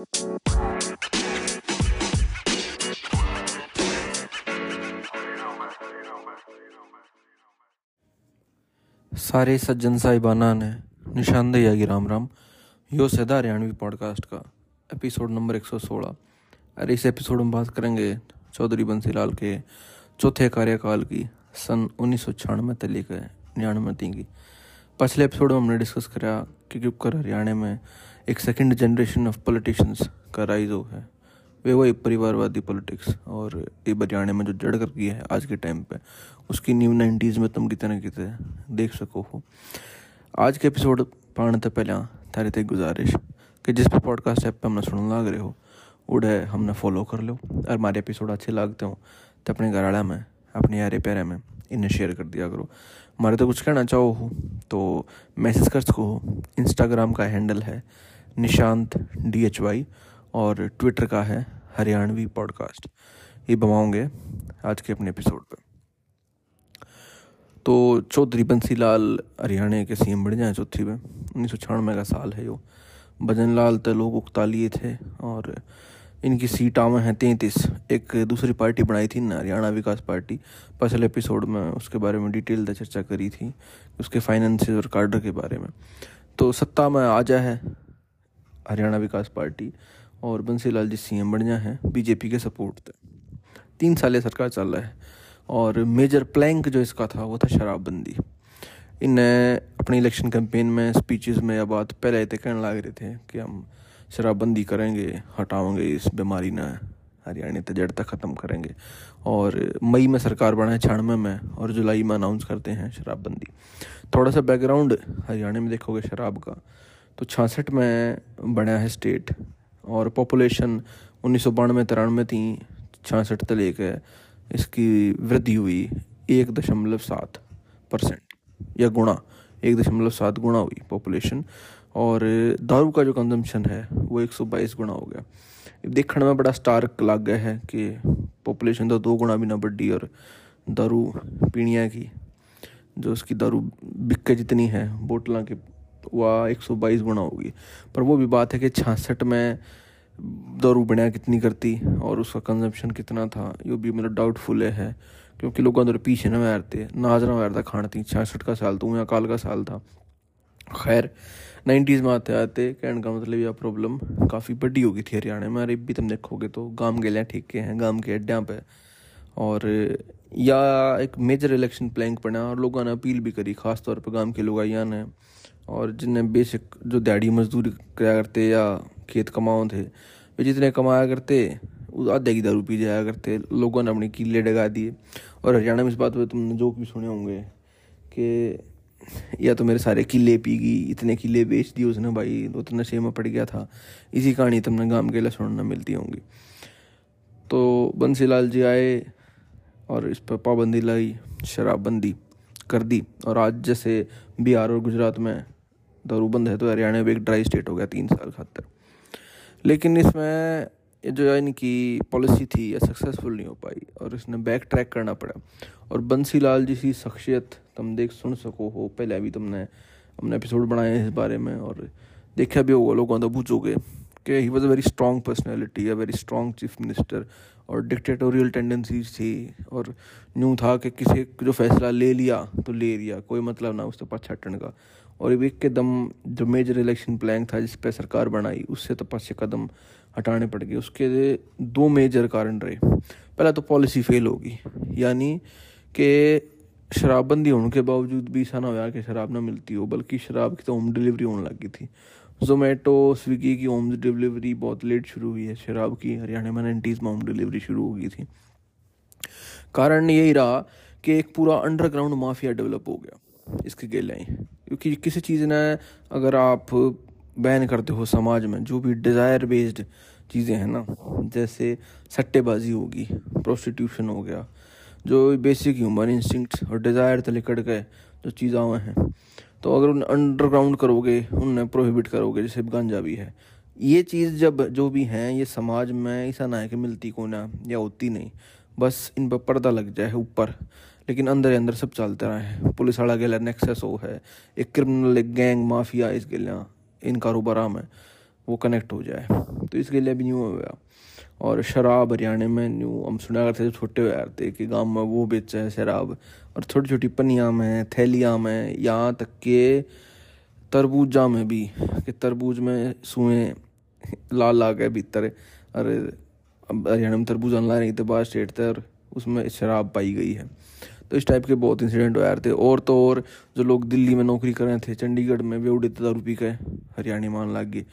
सारे सज्जन साहिबाना ने निशानदेही आगी राम राम। यो सदा हरियाणवी पॉडकास्ट का एपिसोड नंबर 116 और इस एपिसोड में बात करेंगे चौधरी बंसीलाल के चौथे कार्यकाल की, सन उन्नीस सौ छियानवे से लेकर निन्यानवे की पिछले एपिसोड में हमने डिस्कस करा कि क्यों हरियाणा में एक सेकंड जनरेशन ऑफ़ पॉलिटिशियंस का राइज हो है। वे वही परिवारवादी पॉलिटिक्स और ये हरियाणा में जो जड़ कर गया है आज के टाइम पे, उसकी न्यू नाइन्टीज़ में तुम कितने कितने देख सको हो। आज के एपिसोड पाने तो पहले थारे ते गुजारिश कि जिस भी पॉडकास्ट ऐप पर हमने सुनने लग रहे हो उड़े हमने फॉलो कर लो। और हमारे एपिसोड अच्छे लगते हो तो अपने घर में, अपने यारे प्यारे में इन्हें शेयर कर दिया करो। हमारे तो कुछ कहना चाहो हो तो मैसेज कर सको हो। इंस्टाग्राम का हैंडल है निशांत डी एच वाई और ट्विटर का है हरियाणवी पॉडकास्ट। ये बवाओगे आज के अपने एपिसोड पर तो चौधरी बंसी लाल हरियाणा के सीएम बन जाए चौथी में। उन्नीस सौ छियानवे का साल है यो। भजन लाल तो लोग उकतालिए थे और इनकी सीट आवे हैं तैंतीस। एक दूसरी पार्टी बनाई थी, हरियाणा विकास पार्टी। पिछले एपिसोड में उसके बारे में डिटेल चर्चा करी थी, उसके फाइनेंस और कार्डर के बारे में। तो सत्ता में आ जाए है हरियाणा विकास पार्टी और बंसी लाल जी सीएम बन जाए हैं, बीजेपी के सपोर्ट से। तीन साल सरकार चल रहा है और मेजर प्लैंक जो इसका था, वो था शराबबंदी। इन अपनी इलेक्शन कैंपेन में स्पीचेस में या बात पहले तो कहने लग रहे थे कि हम शराबबंदी करेंगे, हटाओगे इस बीमारी ने। हरियाणा तो जड़ तक ख़त्म करेंगे। और मई में सरकार बना है छियानवे में, और जुलाई में अनाउंस करते हैं शराबबंदी। थोड़ा सा बैकग्राउंड हरियाणा में देखोगे शराब का। तो छियासठ में बना है स्टेट और पॉपुलेशन उन्नीस सौ बानवे, तिरानवे थी छियासठ तक लेकर इसकी वृद्धि हुई एक दशमलव सात परसेंट या गुणा, एक दशमलव सात गुणा हुई पॉपुलेशन और दारू का जो कंजम्पशन है, वो एक सौ बाईस गुना हो गया। देखने में बड़ा स्टार्क लग गया है कि पॉपुलेशन तो दो गुना भी ना बढ़ी और दारू पीणिया की, जो उसकी दारू बिक्के जितनी है, बोतलों की वह एक सौ बाईस गुना होगी पर वो भी बात है कि छियासठ में दारू बना कितनी करती और उसका कंजम्पशन कितना था, ये भी मेरा डाउटफुल है, क्योंकि लोग अंदर पीछे ना मारते नाज ना मारता खान थी। छियासठ का साल तो या काल का साल था। खैर नाइन्टीज़ में आते आते कहने का मतलब यह प्रॉब्लम काफ़ी बड़ी हो गई थी हरियाणा में। अरे भी तुम देखोगे तो गाँव गलियाँ ठेके हैं, गाँव के अड्डा पे। और या एक मेजर इलेक्शन प्लैंक बना और लोगों ने अपील भी करी खास तौर पर गाँव के लोग आइया ने और जिन्हें बेसिक जो दिहाड़ी मजदूरी कराया करते या खेत कमाओ थे, वे जितने कमाया करते आधे की दारू पी जाया करते, लोगों ने अपने किले डगा दिए। और हरियाणा में इस बात पर तुमने जोक भी सुने होंगे कि या तो मेरे सारे किले पी गई, इतने किले बेच दिए उसने भाई वो तो नशे में पड़ गया था। इसी कहानी तुमने गाँव के लिए सुनना मिलती होंगी। तो बंसीलाल जी आए और इस पर पाबंदी लाई, शराबबंदी कर दी। और आज जैसे बिहार और गुजरात में दारू बंद है तो हरियाणा भी एक ड्राई स्टेट हो गया, तीन साल खातर। लेकिन इसमें जो इनकी पॉलिसी थी, ये सक्सेसफुल नहीं हो पाई और इसने बैक ट्रैक करना पड़ा। और बंसी लाल जैसी शख्सियत, तुम देख सुन सको हो, पहले भी तुमने अपने एपिसोड बनाए हैं इस बारे में और देखा भी होगा, लोगों तो पूछोगे कि he was a very strong personality a very strong chief minister और डिक्टेटोरियल टेंडेंसीज थी और यूँ था कि किसी जो फैसला ले लिया तो ले लिया, कोई मतलब ना, उससे पास छटने का। और एक कदम जो मेजर इलेक्शन प्लान था, जिस पर सरकार बनाई, उससे तो पास कदम हटाने पड़ गए उसके दो मेजर कारण रहे। पहला तो पॉलिसी फेल होगी। यानी कि शराबबंदी होने के बावजूद भी ऐसा ना हुआ कि शराब ना मिलती हो, बल्कि शराब की तो होम डिलीवरी होने लगी थी। जोमेटो स्विगी की होम डिलीवरी बहुत लेट शुरू हुई है। शराब की हरियाणा में नाइन्टीज़ में होम डिलीवरी शुरू हो गई थी। कारण यही रहा कि एक पूरा अंडरग्राउंड माफिया डेवलप हो गया। इसके गेलाई क्योंकि किसी चीज़ ने अगर आप बैन करते हो समाज में, जो भी डिज़ायर बेस्ड चीज़ें हैं ना, जैसे सट्टेबाजी होगी प्रोस्टिट्यूशन हो गया, जो बेसिक ह्यूमन इंस्टिंक्ट और डिज़ायर से लिकड़ गए, जो चीज़ें हैं। तो अगर उन्हें अंडरग्राउंड करोगे उन्हें प्रोहिबिट करोगे, जैसे गांजा भी है, ये चीज़ जब, जो भी हैं, ये समाज में ऐसा ना है कि मिलती को ना, या होती नहीं, बस इन पर पर्दा लग जाए ऊपर, लेकिन अंदर अंदर सब चलते रहे। पुलिस वाला गया नेक्सेस हो है, एक क्रिमिनल एक गैंग माफिया इस गलिया इन कारोबार में वो कनेक्ट हो जाए। तो इसके लिए भी न्यू हो गया और शराब हरियाणा में न्यू हम सुना करते थे छोटे हुए थे कि गाँव में वो बेचा है शराब। और छोटी छोटी पनिया में थैलियाँ में यहाँ तक के तरबूजा में भी, कि तरबूज में सुए, लाल ला गए भीतर। अरे हरियाणा में तरबूजा ला रही थे, बाहर स्टेट थे और उसमें शराब पाई गई है। तो इस टाइप के बहुत इंसिडेंट हो रहे थे और तो और जो लोग दिल्ली में नौकरी कर रहे थे, चंडीगढ़ में, वे उड़े दारू पी के हरियाणा मान लग गए।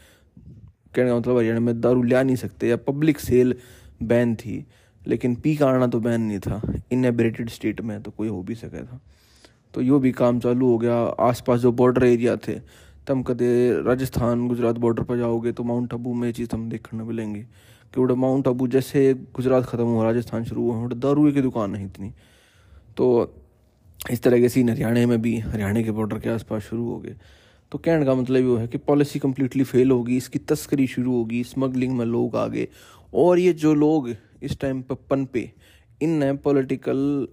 कहने का मतलब हरियाणा में दारू ला नहीं सकते, या पब्लिक सेल बैन थी, लेकिन पी का आना तो बैन नहीं था इनएबरेटेड स्टेट में तो कोई हो भी सके था। तो यो भी काम चालू हो गया, आसपास जो बॉर्डर एरिया थे, तम कदे राजस्थान, गुजरात बॉर्डर पर जाओगे तो माउंट आबू में चीज़ हम देखने मिलेंगे। कि वो माउंट आबू जैसे गुजरात ख़त्म हुआ, राजस्थान शुरू हुआ दारू की दुकान नहीं इतनी तो इस तरह के सीन हरियाणा में भी, हरियाणा के बॉर्डर के आसपास शुरू हो गए। तो कहने का मतलब ये है कि पॉलिसी कम्प्लीटली फेल होगी, इसकी तस्करी शुरू होगी स्मगलिंग में लोग आ गए। और ये जो लोग इस टाइम पर पन पे इन पॉलिटिकल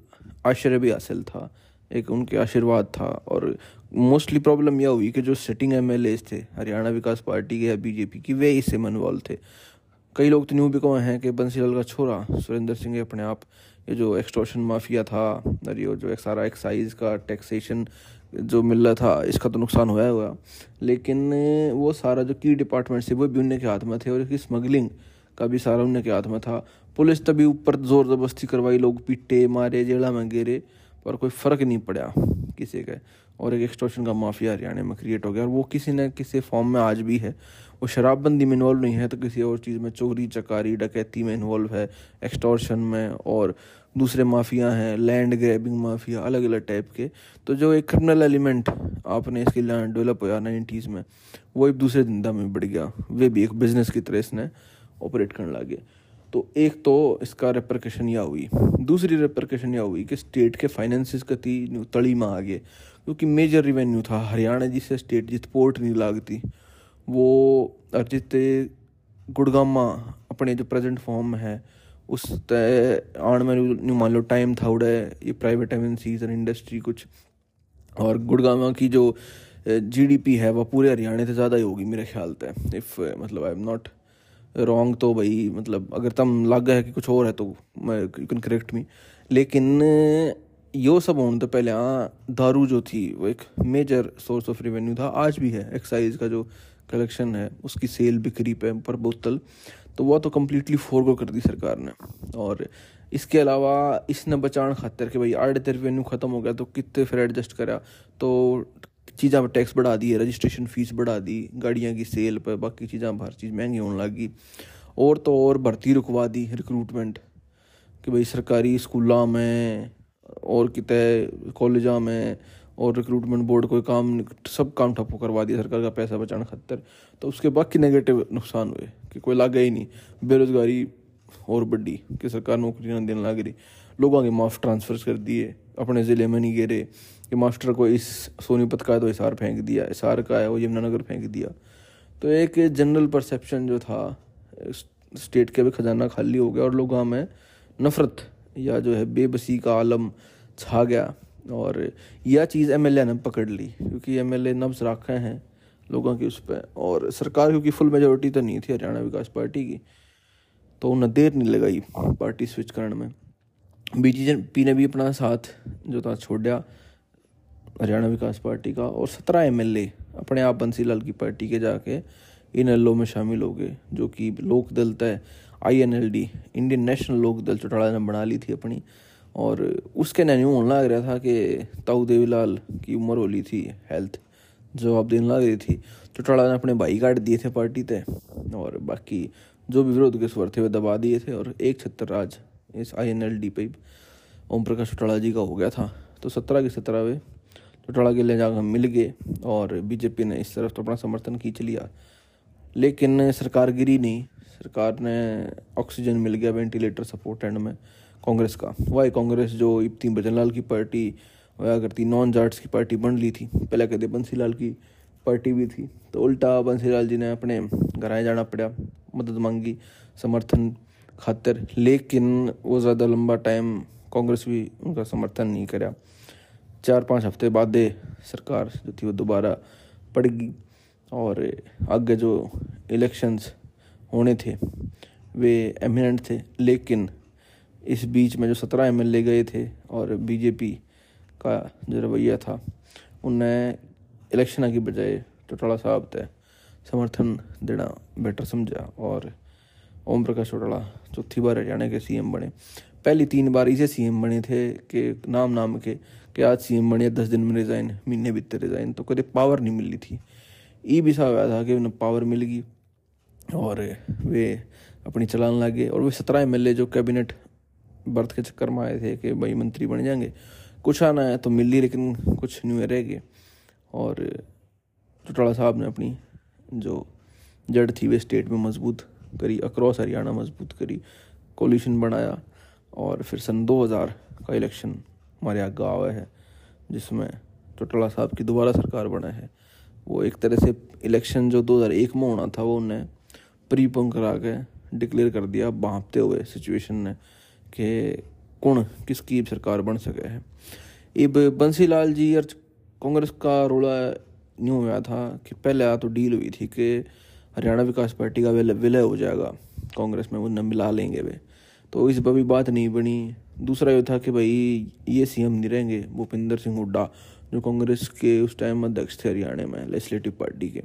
आश्चर्य भी हासिल था, एक उनके आशीर्वाद था। और मोस्टली प्रॉब्लम यह हुई कि जो सिटिंग एम थे, हरियाणा विकास पार्टी के या बीजेपी की, वे इससे मनवाल थे। कई लोग तो न्यू भी कहे हैं कि बंसीलाल का छोरा सुरेंद्र सिंह अपने आप। ये जो एक्सटोशन माफिया था, और ये जो सारा एक्साइज का टैक्सेशन जो मिल रहा था, इसका तो नुकसान हुआ हुआ। लेकिन वो सारा जो की डिपार्टमेंट थे, वो भी उनके के हाथ में थे, और इसकी स्मगलिंग का भी सारा उनके हाथ में था। पुलिस तभी ऊपर ज़ोर ज़बरदस्ती करवाई, लोग पिटे, मारे जेड़ा में गिरे पर कोई फ़र्क नहीं पड़ा किसी का। और एक एक्सटोशन का माफिया हरियाणा में क्रिएट हो गया। और वो किसी न किसी फॉर्म में आज भी है। वो शराबबंदी में इन्वॉल्व नहीं है तो किसी और चीज़ में, चोरी, चकारी, डकैती में इन्वॉल्व है एक्सटोर्शन में और दूसरे माफिया हैं लैंड ग्रैबिंग माफिया अलग अलग टाइप के। तो जो एक क्रिमिनल एलिमेंट आपने इसके लिए डेवलप हुआ नाइन्टीज़ में, वो एक दूसरे धंधा में बढ़ गया। वे भी एक बिज़नेस की तरह इसने ऑपरेट करने लगे। तो एक तो इसका रेप्रकेशन यह हुई। दूसरी रेप्रकेशन यह हुई कि स्टेट के फाइनेंसिस कति तड़ी में आ गए क्योंकि मेजर रिवेन्यू था। हरियाणा जिससे स्टेट जित पोर्ट नहीं लागती, वो जितने गुड़गामा अपने जो प्रेजेंट फॉर्म है, उस तय आण में न्यू मान लो टाइम था उड़े, ये प्राइवेट एजेंसीज और इंडस्ट्री कुछ। और गुड़गामा की जो जीडीपी है वह पूरे हरियाणा से ज़्यादा ही होगी मेरे ख्याल से। इफ़ मतलब आई एम नॉट रॉन्ग तो भाई मतलब अगर तम लग है कि कुछ और है तो यू कैन करेक्ट मी लेकिन, यो सब होने तो पहले हाँ दारू जो थी, वो एक मेजर सोर्स ऑफ़ रेवेन्यू था, आज भी है एक्साइज का जो कलेक्शन है, उसकी सेल बिक्री पे पर बोतल तो वह तो कम्प्लीटली फोरगो कर दी सरकार ने. और इसके अलावा, इसने बचाने खातर कि भाई, आड़े रेवेन्यू ख़त्म हो गया तो कितने फिर एडजस्ट करा तो चीज़ा पर टैक्स बढ़ा दिए रजिस्ट्रेशन फ़ीस बढ़ा दी, गाड़ियाँ की सेल पर, बाकी चीज़ा हर चीज़ महँगी होने लगी और तो और भर्ती रुकवा दी रिक्रूटमेंट कि भाई सरकारी स्कूलों में, और कितने कॉलेजा में, और रिक्रूटमेंट बोर्ड कोई काम सब काम ठप्पो करवा दिया, सरकार का पैसा बचाने खातर। तो उसके बाद की नेगेटिव नुकसान हुए, कि कोई लागे ही नहीं, बेरोजगारी और बढ़ी, कि सरकार नौकरी ना देने लग रही, लोगों के माफ़ ट्रांसफ़र कर दिए, अपने ज़िले में नहीं गिरे कि मास्टर को इस सोनीपत का है तो हिसार फेंक दिया हिसार का है वो यमुनानगर फेंक दिया। तो एक जनरल परसेप्शन जो था स्टेट के भी खजाना खाली हो गया और लोगों में नफ़रत या जो है बेबसी का आलम छा गया और यह चीज़ एम ने पकड़ ली क्योंकि एम एल नब्स रखे हैं लोगों की उस पर और सरकार क्योंकि फुल मेजोरिटी तो नहीं थी हरियाणा विकास पार्टी की तो उन्हें देर नहीं लगाई पार्टी स्विच करने में। बीजेपी ने भी अपना साथ जो था छोड़ा हरियाणा विकास पार्टी का और सत्रह एमएलए अपने आप बंसीलाल की पार्टी के जाके इन एल में शामिल हो गए, जो कि लोक दल तय, I N L D, Indian National Lok Dal Chautala ने बना ली थी अपनी। और उसके नैन्यू होने लग रहा था कि ताऊ देवीलाल की उम्र होली थी हेल्थ जवाब देने लग रही थी। चौटाला ने अपने भाई काट दिए थे पार्टी तय, और बाकी जो भी विरोध के स्वर थे वे दबा दिए थे, और एक छत्तर राज इस आई एन एल डी पे ओम प्रकाश चौटाला जी का हो गया था। तो सत्रह के सत्रह वे चौटाला के ले जाकर मिल गए और बीजेपी ने इस तरफ़ तो अपना समर्थन खींच लिया। लेकिन सरकार गिरी नहीं, सरकार ने ऑक्सीजन मिल गया वेंटिलेटर सपोर्ट एंड में कांग्रेस का। वही कांग्रेस जो इब्ती भजनलाल की पार्टी, वह करती नॉन जाट्स की पार्टी बन ली थी, पहले कहते बंसीलाल की पार्टी भी थी तो उल्टा बंसीलाल जी ने अपने घर आए जाना पड़ा, मदद मांगी, समर्थन खातिर। लेकिन वो ज़्यादा लंबा टाइम कांग्रेस भी उनका समर्थन नहीं करा। चार पाँच हफ़्ते बाद सरकार जो थी वो दोबारा पड़ गई और आगे जो इलेक्शंस होने थे, वे एमिनेंट थे। लेकिन इस बीच में जो सत्रह एम गए थे और बीजेपी का जो रवैया था, उन्हें इलेक्शन की बजाय चौटाला साहब तय समर्थन देना बेटर समझा और ओम प्रकाश चौटाला चौथी बार हरियाणा के सीएम बने। पहली तीन बार इसे सीएम बने थे कि नाम नाम के कि आज सी एम बने, दस दिन में रिज़ाइन महीने बीते रिज़ाइन तो कभी पावर नहीं मिली थी। ई भी सा हुआ था कि उन्हें पावर मिल गई और वे अपनी चलाने लगे और वे सत्रह एम जो कैबिनेट बर्थ के चक्कर में आए थे कि भाई मंत्री बन जाएँगे। कुछ आना है तो मिल लेकिन कुछ न्यू रह गए। और चौटाला साहब ने अपनी जो जड़ थी, वे स्टेट में मज़बूत करी अक्रॉस हरियाणा मज़बूत करी कोल्यूशन बनाया और फिर सन 2000 का इलेक्शन हमारे यहाँ गाँव है, जिसमें चौटाला साहब की दोबारा सरकार बना है। वो एक तरह से इलेक्शन जो 2001 में होना था, वो उन्हें प्री पोन करा के डिक्लेयर कर दिया, भापते हुए सिचुएशन ने कि कौन, किसकी सरकार बन सके है। अब बंसीलाल जी और कांग्रेस का रोला यूँ हुआ था कि पहले आ तो डील हुई थी कि हरियाणा विकास पार्टी का विलय हो जाएगा, कांग्रेस में उन्हें मिला लेंगे वे। तो इस पर भी बात नहीं बनी दूसरा ये था कि भाई, ये सीएम नहीं रहेंगे, भूपिंदर सिंह हुड्डा, जो कांग्रेस के उस टाइम अध्यक्ष थे हरियाणा में, लेजिस्लेटिव पार्टी के,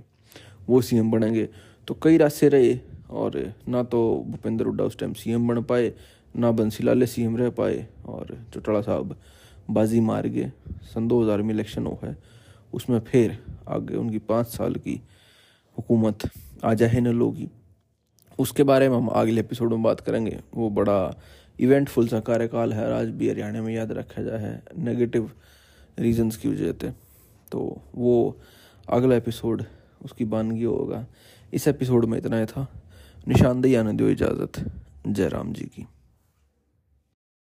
वो सीएम बनेंगे। तो कई रास्ते रहे, और ना तो भूपेंद्र हुड्डा उस टाइम सीएम बन पाए, ना बंसीलाल सीएम रह पाए, और चौटाला साहब बाजी मार गए। सन दो हज़ार में इलेक्शन हुआ है, उसमें फिर आगे उनकी पाँच साल की हुकूमत आ जाए न लोगी। उसके बारे में हम अगले एपिसोड में बात करेंगे, वो बड़ा इवेंटफुल सा कार्यकाल है आज भी हरियाणा में याद रखा जाए है नेगेटिव रीजंस की वजह से। तो वो अगला एपिसोड उसकी बानगी होगा। इस एपिसोड में इतना ही था। निशानदेही आने दो इजाज़त। जय राम जी की।